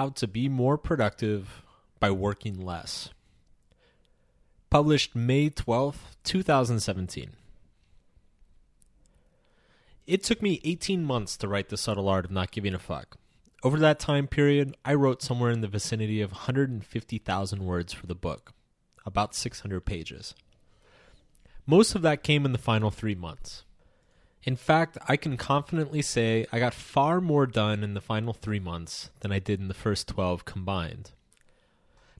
How to Be More Productive by Working Less. Published May 12th, 2017. It took me 18 months to write The Subtle Art of Not Giving a Fuck. Over that time period, I wrote somewhere in the vicinity of 150,000 words for the book, about 600 pages. Most of that came in the final three months. In fact, I can confidently say I got far more done in the final three months than I did in the first 12 combined.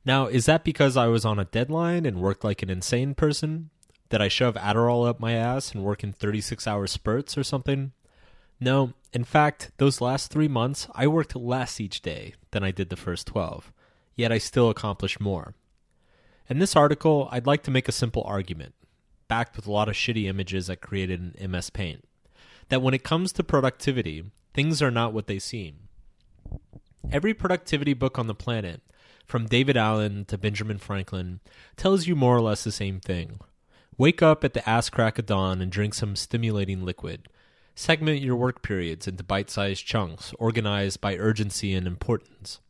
Now, is that because I was on a deadline and worked like an insane person? Did I shove Adderall up my ass and work in 36 hour spurts or something? No, in fact, those last three months, I worked less each day than I did the first 12, yet I still accomplished more. In this article, I'd like to make a simple argument, backed with a lot of shitty images I created in MS Paint that when it comes to productivity, things are not what they seem. Every productivity book on the planet, from David Allen to Benjamin Franklin, tells you more or less the same thing. Wake up at the ass crack of dawn and drink some stimulating liquid. Segment your work periods into bite sized chunks, organized by urgency and importance.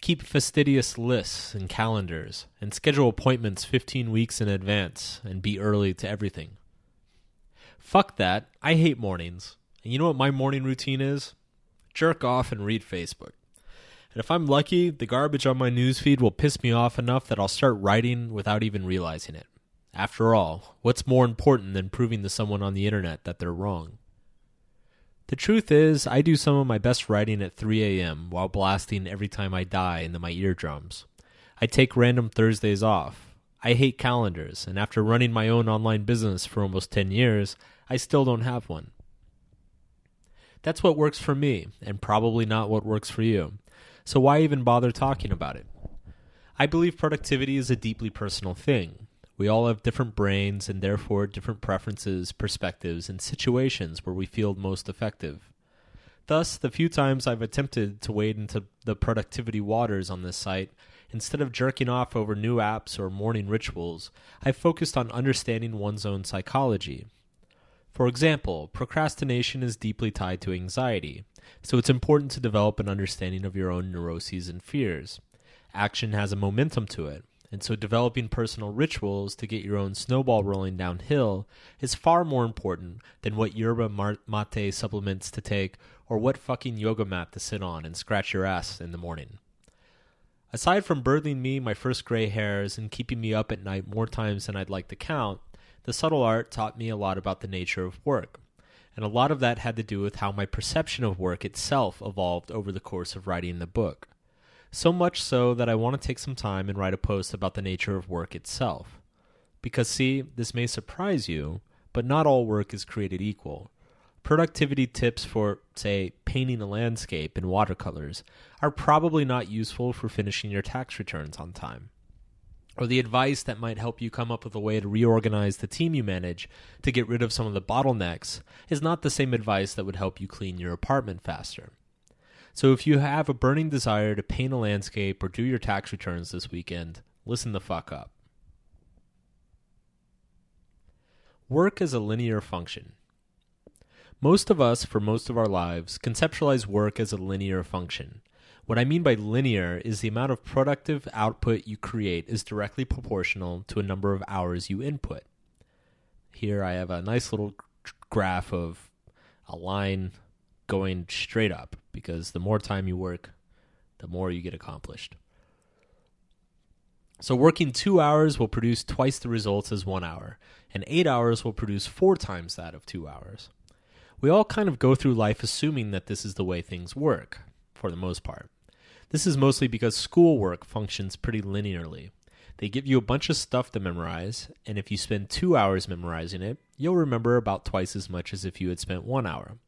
Keep fastidious lists and calendars, and schedule appointments 15 weeks in advance, and be early to everything. Fuck that. I hate mornings. And you know what my morning routine is? Jerk off and read Facebook. And if I'm lucky, the garbage on my newsfeed will piss me off enough that I'll start writing without even realizing it. After all, what's more important than proving to someone on the internet that they're wrong? The truth is, I do some of my best writing at 3 a.m. while blasting Every Time I Die into my eardrums. I take random Thursdays off. I hate calendars, and after running my own online business for almost 10 years, I still don't have one. That's what works for me, and probably not what works for you. So why even bother talking about it? I believe productivity is a deeply personal thing. We all have different brains and therefore different preferences, perspectives, and situations where we feel most effective. Thus, the few times I've attempted to wade into the productivity waters on this site, instead of jerking off over new apps or morning rituals, I've focused on understanding one's own psychology for example, procrastination is deeply tied to anxiety, so it's important to develop an understanding of your own neuroses and fears. Action has a momentum to it, and so developing personal rituals to get your own snowball rolling downhill is far more important than what yerba mate supplements to take or what fucking yoga mat to sit on and scratch your ass in the morning. Aside from birthing me my first gray hairs and keeping me up at night more times than I'd like to count, the subtle art taught me a lot about the nature of work. And a lot of that had to do with how my perception of work itself evolved over the course of writing the book. So much so that I want to take some time and write a post about the nature of work itself. Because, see, this may surprise you, but not all work is created equal. Productivity tips for, say, painting a landscape in watercolors are probably not useful for finishing your tax returns on time or the advice that might help you come up with a way to reorganize the team you manage to get rid of some of the bottlenecks is not the same advice that would help you clean your apartment faster. So if you have a burning desire to paint a landscape or do your tax returns this weekend, listen the fuck up. Work is a linear function. Most of us, for most of our lives, conceptualize work as a linear function what I mean by linear is the amount of productive output you create is directly proportional to a number of hours you input. Here I have a nice little graph of a line going straight up because the more time you work, the more you get accomplished. So, working two hours will produce twice the results as one hour, and eight hours will produce four times that of two hours. We all kind of go through life assuming that this is the way things work, for the most part. This is mostly because schoolwork functions pretty linearly. They give you a bunch of stuff to memorize, and if you spend two hours memorizing it, you'll remember about twice as much as if you had spent one hour.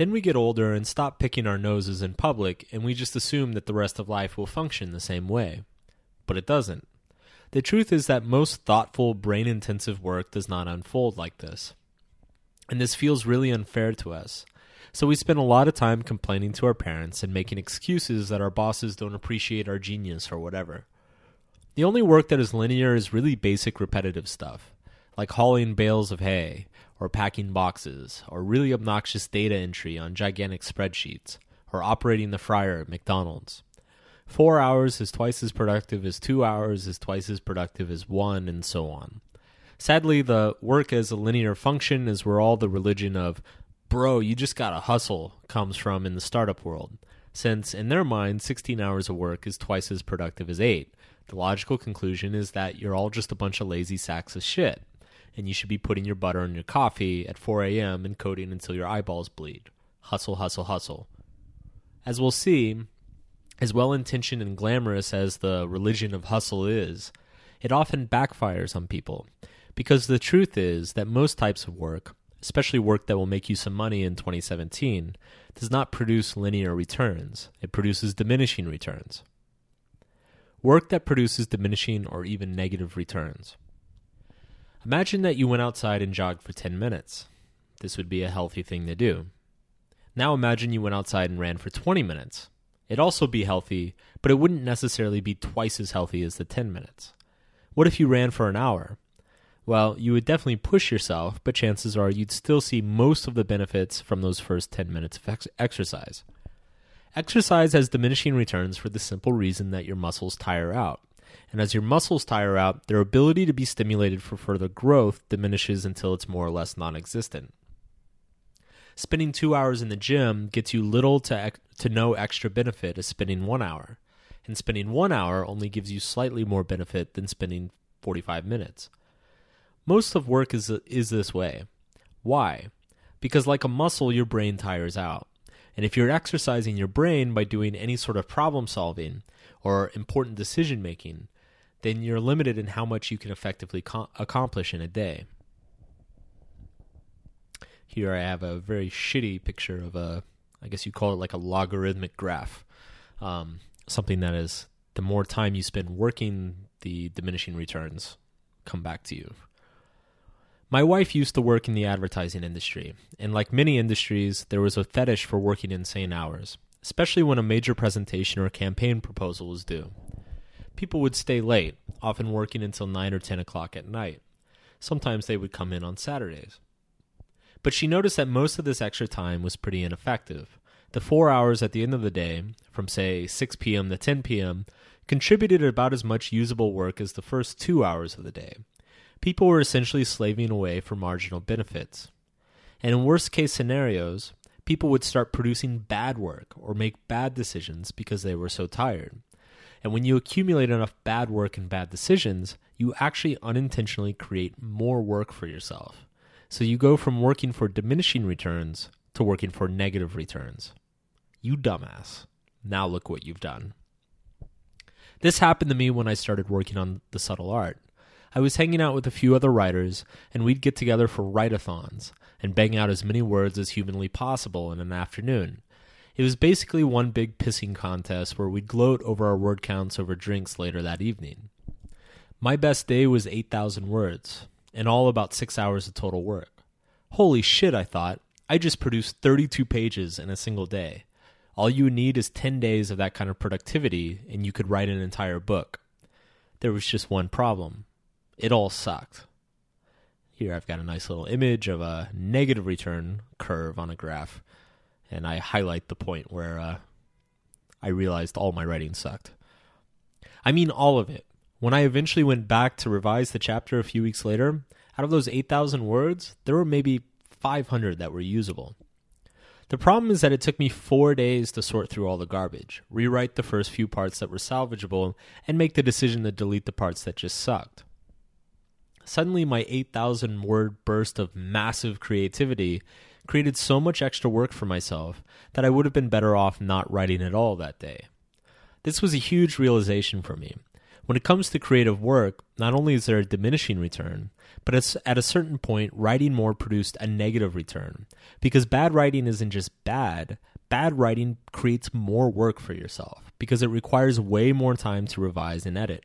Then we get older and stop picking our noses in public, and we just assume that the rest of life will function the same way. But it doesn't. The truth is that most thoughtful, brain intensive work does not unfold like this. And this feels really unfair to us. So we spend a lot of time complaining to our parents and making excuses that our bosses don't appreciate our genius or whatever. The only work that is linear is really basic repetitive stuff, like hauling bales of hay, or packing boxes, or really obnoxious data entry on gigantic spreadsheets, or operating the fryer at McDonald's. Four hours is twice as productive as two hours, is twice as productive as one, and so on. Sadly, the work as a linear function is where all the religion of, bro, you just gotta hustle comes from in the startup world, since in their mind, 16 hours of work is twice as productive as 8. The logical conclusion is that you're all just a bunch of lazy sacks of shit, and you should be putting your butter in your coffee at 4 a.m. and coding until your eyeballs bleed. Hustle, hustle, hustle. As we'll see, as well intentioned and glamorous as the religion of hustle is, it often backfires on people. Because the truth is that most types of work, especially work that will make you some money in 2017, does not produce linear returns. It produces diminishing returns. Work that produces diminishing or even negative returns. Imagine that you went outside and jogged for 10 minutes. This would be a healthy thing to do. Now imagine you went outside and ran for 20 minutes. It'd also be healthy, but it wouldn't necessarily be twice as healthy as the 10 minutes. What if you ran for an hour? Well, you would definitely push yourself, but chances are you'd still see most of the benefits from those first 10 minutes of ex- exercise. Exercise has diminishing returns for the simple reason that your muscles tire out. And as your muscles tire out, their ability to be stimulated for further growth diminishes until it's more or less non existent spending two hours in the gym gets you little to, to no extra benefit as spending one hour. And spending one hour only gives you slightly more benefit than spending 45 minutes. Most of work is, is this way. Why? Because, like a muscle, your brain tires out. And if you're exercising your brain by doing any sort of problem solving or important decision making, then you're limited in how much you can effectively co- accomplish in a day. Here I have a very shitty picture of a, I guess you call it like a logarithmic graph. Um, something that is the more time you spend working, the diminishing returns come back to you. My wife used to work in the advertising industry, and like many industries, there was a fetish for working insane hours, especially when a major presentation or campaign proposal was due. People would stay late, often working until 9 or 10 o'clock at night. Sometimes they would come in on Saturdays. But she noticed that most of this extra time was pretty ineffective. The four hours at the end of the day, from say 6 p.m. to 10 p.m., contributed about as much usable work as the first two hours of the day. People were essentially slaving away for marginal benefits. And in worst case scenarios, people would start producing bad work or make bad decisions because they were so tired. And when you accumulate enough bad work and bad decisions, you actually unintentionally create more work for yourself. So you go from working for diminishing returns to working for negative returns. You dumbass. Now look what you've done. This happened to me when I started working on The Subtle Art. I was hanging out with a few other writers, and we'd get together for write-a-thons and bang out as many words as humanly possible in an afternoon. It was basically one big pissing contest where we'd gloat over our word counts over drinks later that evening. My best day was 8,000 words and all about six hours of total work. Holy shit, I thought. I just produced 32 pages in a single day. All you need is 10 days of that kind of productivity, and you could write an entire book. There was just one problem it all sucked. Here I've got a nice little image of a negative return curve on a graph, and I highlight the point where uh, I realized all my writing sucked. I mean, all of it. When I eventually went back to revise the chapter a few weeks later, out of those 8,000 words, there were maybe 500 that were usable. The problem is that it took me four days to sort through all the garbage, rewrite the first few parts that were salvageable, and make the decision to delete the parts that just sucked. Suddenly, my 8,000 word burst of massive creativity created so much extra work for myself that I would have been better off not writing at all that day. This was a huge realization for me, when it comes to creative work, not only is there a diminishing return, but at a certain point, writing more produced a negative return. Because bad writing isn't just bad, bad writing creates more work for yourself because it requires way more time to revise and edit.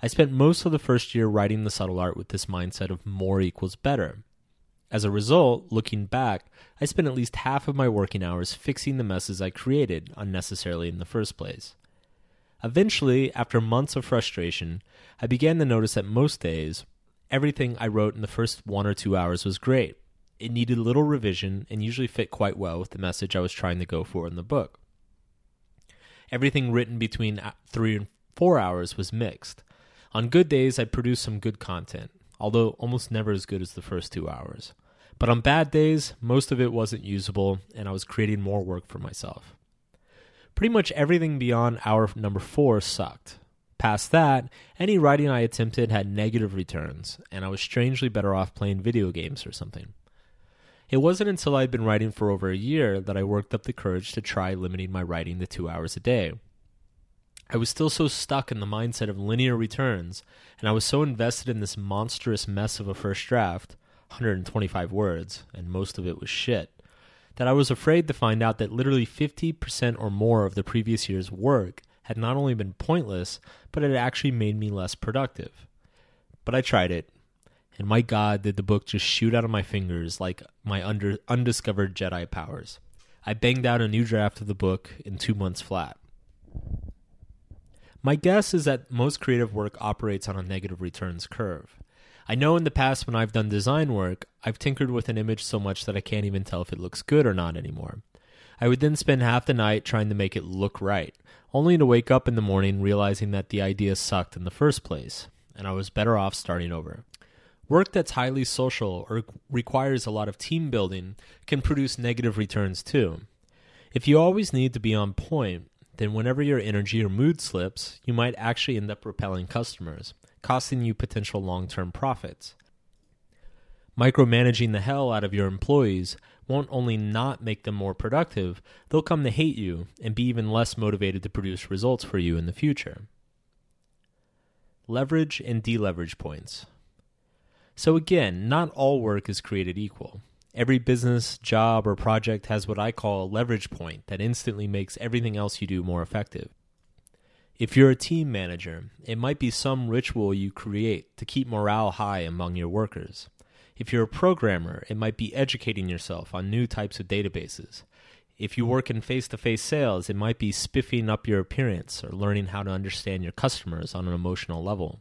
I spent most of the first year writing the subtle art with this mindset of more equals better. As a result, looking back, I spent at least half of my working hours fixing the messes I created unnecessarily in the first place. Eventually, after months of frustration, I began to notice that most days, everything I wrote in the first one or two hours was great. It needed little revision and usually fit quite well with the message I was trying to go for in the book. Everything written between uh, 3 and 4 hours was mixed. On good days, I produced some good content, although almost never as good as the first 2 hours. But on bad days, most of it wasn't usable, and I was creating more work for myself. Pretty much everything beyond hour number 4 sucked. Past that, any writing I attempted had negative returns, and I was strangely better off playing video games or something. It wasn't until I'd been writing for over a year that I worked up the courage to try limiting my writing to two hours a day. I was still so stuck in the mindset of linear returns, and I was so invested in this monstrous mess of a first draft 125 words, and most of it was shit that I was afraid to find out that literally 50% or more of the previous year's work had not only been pointless, but it actually made me less productive. But I tried it, and my God, did the book just shoot out of my fingers like my under, undiscovered Jedi powers. I banged out a new draft of the book in two months flat. My guess is that most creative work operates on a negative returns curve. I know in the past when I've done design work, I've tinkered with an image so much that I can't even tell if it looks good or not anymore. I would then spend half the night trying to make it look right, only to wake up in the morning realizing that the idea sucked in the first place, and I was better off starting over. Work that's highly social or requires a lot of team building can produce negative returns too. If you always need to be on point, then whenever your energy or mood slips, you might actually end up repelling customers, costing you potential long term profits. Micromanaging the hell out of your employees won't only not make them more productive, they'll come to hate you and be even less motivated to produce results for you in the future. Leverage and deleverage points. So, again, not all work is created equal. Every business, job, or project has what I call a leverage point that instantly makes everything else you do more effective. If you're a team manager, it might be some ritual you create to keep morale high among your workers. If you're a programmer, it might be educating yourself on new types of databases. If you work in face to face sales, it might be spiffing up your appearance or learning how to understand your customers on an emotional level.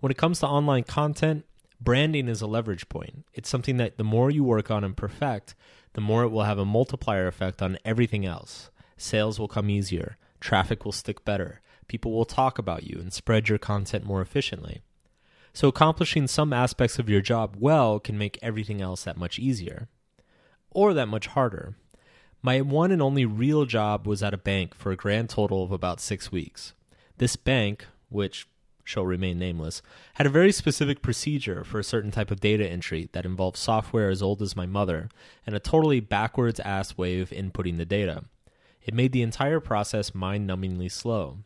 When it comes to online content, branding is a leverage point. It's something that the more you work on and perfect, the more it will have a multiplier effect on everything else. Sales will come easier, traffic will stick better, people will talk about you and spread your content more efficiently. So, accomplishing some aspects of your job well can make everything else that much easier or that much harder. My one and only real job was at a bank for a grand total of about six weeks. This bank, which shall remain nameless, had a very specific procedure for a certain type of data entry that involved software as old as my mother and a totally backwards ass way of inputting the data. It made the entire process mind numbingly slow.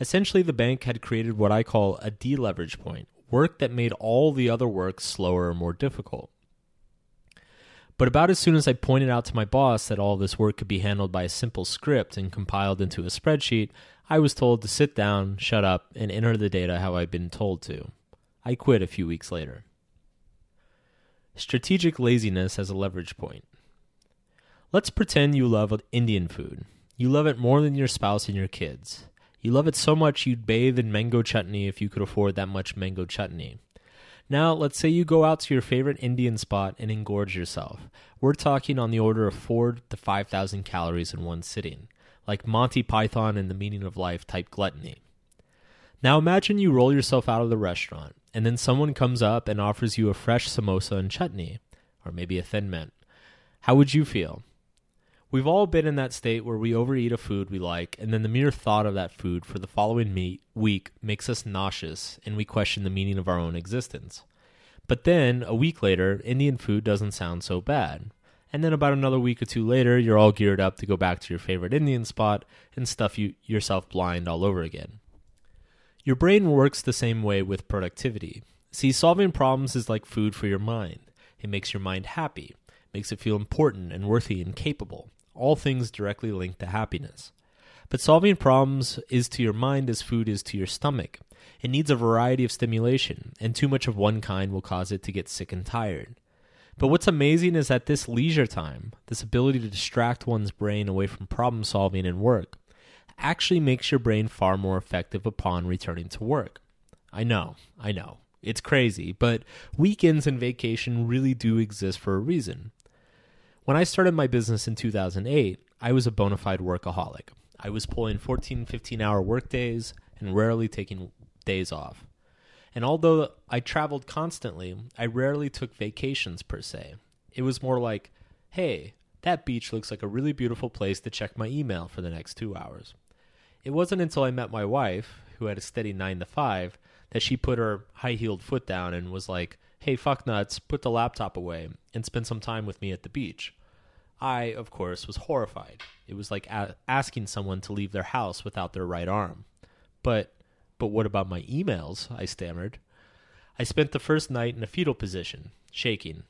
Essentially, the bank had created what I call a deleverage point, work that made all the other work slower or more difficult. But about as soon as I pointed out to my boss that all this work could be handled by a simple script and compiled into a spreadsheet, I was told to sit down, shut up, and enter the data how I'd been told to. I quit a few weeks later. Strategic laziness as a leverage point. Let's pretend you love Indian food. You love it more than your spouse and your kids. You love it so much you'd bathe in mango chutney if you could afford that much mango chutney. Now, let's say you go out to your favorite Indian spot and engorge yourself. We're talking on the order of 4 to 5,000 calories in one sitting, like Monty Python and the Meaning of Life type gluttony. Now imagine you roll yourself out of the restaurant, and then someone comes up and offers you a fresh samosa and chutney, or maybe a thin mint. How would you feel? We've all been in that state where we overeat a food we like, and then the mere thought of that food for the following meat, week makes us nauseous, and we question the meaning of our own existence. But then, a week later, Indian food doesn't sound so bad. And then about another week or two later, you're all geared up to go back to your favorite Indian spot and stuff you, yourself blind all over again. Your brain works the same way with productivity. See, solving problems is like food for your mind. It makes your mind happy, makes it feel important and worthy and capable all things directly linked to happiness. But solving problems is to your mind as food is to your stomach. It needs a variety of stimulation, and too much of one kind will cause it to get sick and tired. But what's amazing is that this leisure time, this ability to distract one's brain away from problem solving and work, actually makes your brain far more effective upon returning to work. I know, I know, it's crazy, but weekends and vacation really do exist for a reason. When I started my business in 2008, I was a bona fide workaholic. I was pulling 14, 15 hour workdays and rarely taking days off. And although I traveled constantly, I rarely took vacations per se. It was more like, hey, that beach looks like a really beautiful place to check my email for the next two hours. It wasn't until I met my wife, who had a steady 9 to 5, that she put her high heeled foot down and was like, hey, fuck nuts, put the laptop away and spend some time with me at the beach. I, of course, was horrified. It was like a- asking someone to leave their house without their right arm. But, but what about my emails? I stammered. I spent the first night in a fetal position, shaking.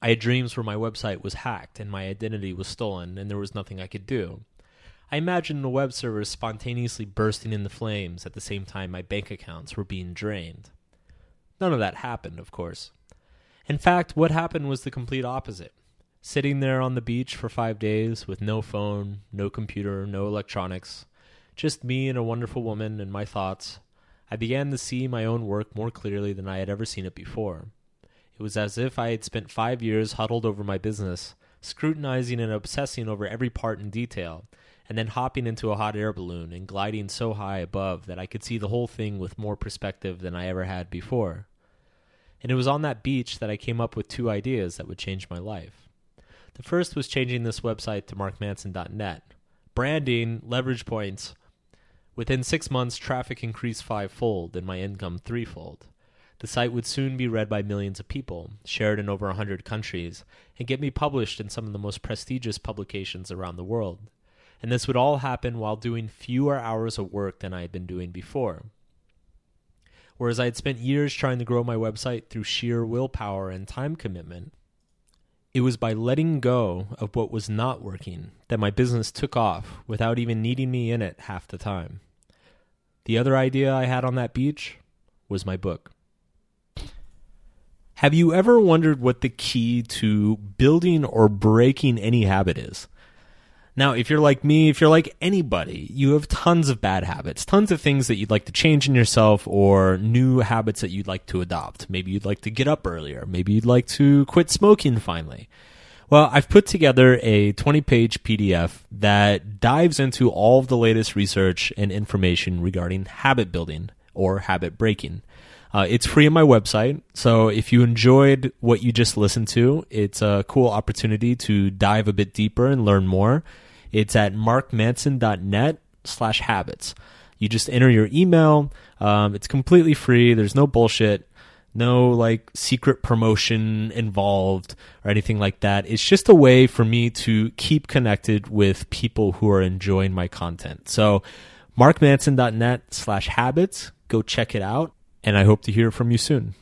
I had dreams where my website was hacked and my identity was stolen, and there was nothing I could do. I imagined the web servers spontaneously bursting into flames at the same time my bank accounts were being drained. None of that happened, of course. In fact, what happened was the complete opposite. Sitting there on the beach for five days with no phone, no computer, no electronics, just me and a wonderful woman and my thoughts, I began to see my own work more clearly than I had ever seen it before. It was as if I had spent five years huddled over my business, scrutinizing and obsessing over every part in detail, and then hopping into a hot air balloon and gliding so high above that I could see the whole thing with more perspective than I ever had before. And it was on that beach that I came up with two ideas that would change my life. The first was changing this website to markmanson.net. Branding, leverage points. Within six months, traffic increased fivefold and my income threefold. The site would soon be read by millions of people, shared in over a 100 countries, and get me published in some of the most prestigious publications around the world. And this would all happen while doing fewer hours of work than I had been doing before. Whereas I had spent years trying to grow my website through sheer willpower and time commitment, it was by letting go of what was not working that my business took off without even needing me in it half the time. The other idea I had on that beach was my book. Have you ever wondered what the key to building or breaking any habit is? Now, if you're like me, if you're like anybody, you have tons of bad habits, tons of things that you'd like to change in yourself or new habits that you'd like to adopt. Maybe you'd like to get up earlier. Maybe you'd like to quit smoking finally. Well, I've put together a 20 page PDF that dives into all of the latest research and information regarding habit building or habit breaking. Uh, it's free on my website. So if you enjoyed what you just listened to, it's a cool opportunity to dive a bit deeper and learn more. It's at markmanson.net slash habits. You just enter your email. Um, it's completely free. There's no bullshit, no like secret promotion involved or anything like that. It's just a way for me to keep connected with people who are enjoying my content. So markmanson.net slash habits. Go check it out and I hope to hear from you soon.